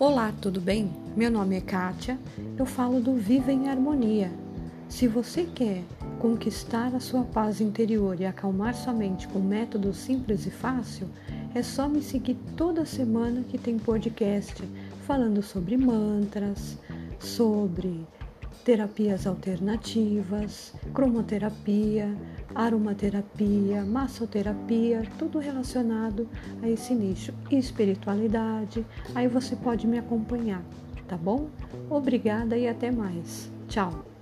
Olá, tudo bem? Meu nome é Kátia, eu falo do Viva em Harmonia. Se você quer conquistar a sua paz interior e acalmar sua mente com método simples e fácil, é só me seguir toda semana que tem podcast falando sobre mantras, sobre terapias alternativas, cromoterapia, aromaterapia, massoterapia, tudo relacionado a esse nicho e espiritualidade. Aí você pode me acompanhar, tá bom? Obrigada e até mais. Tchau.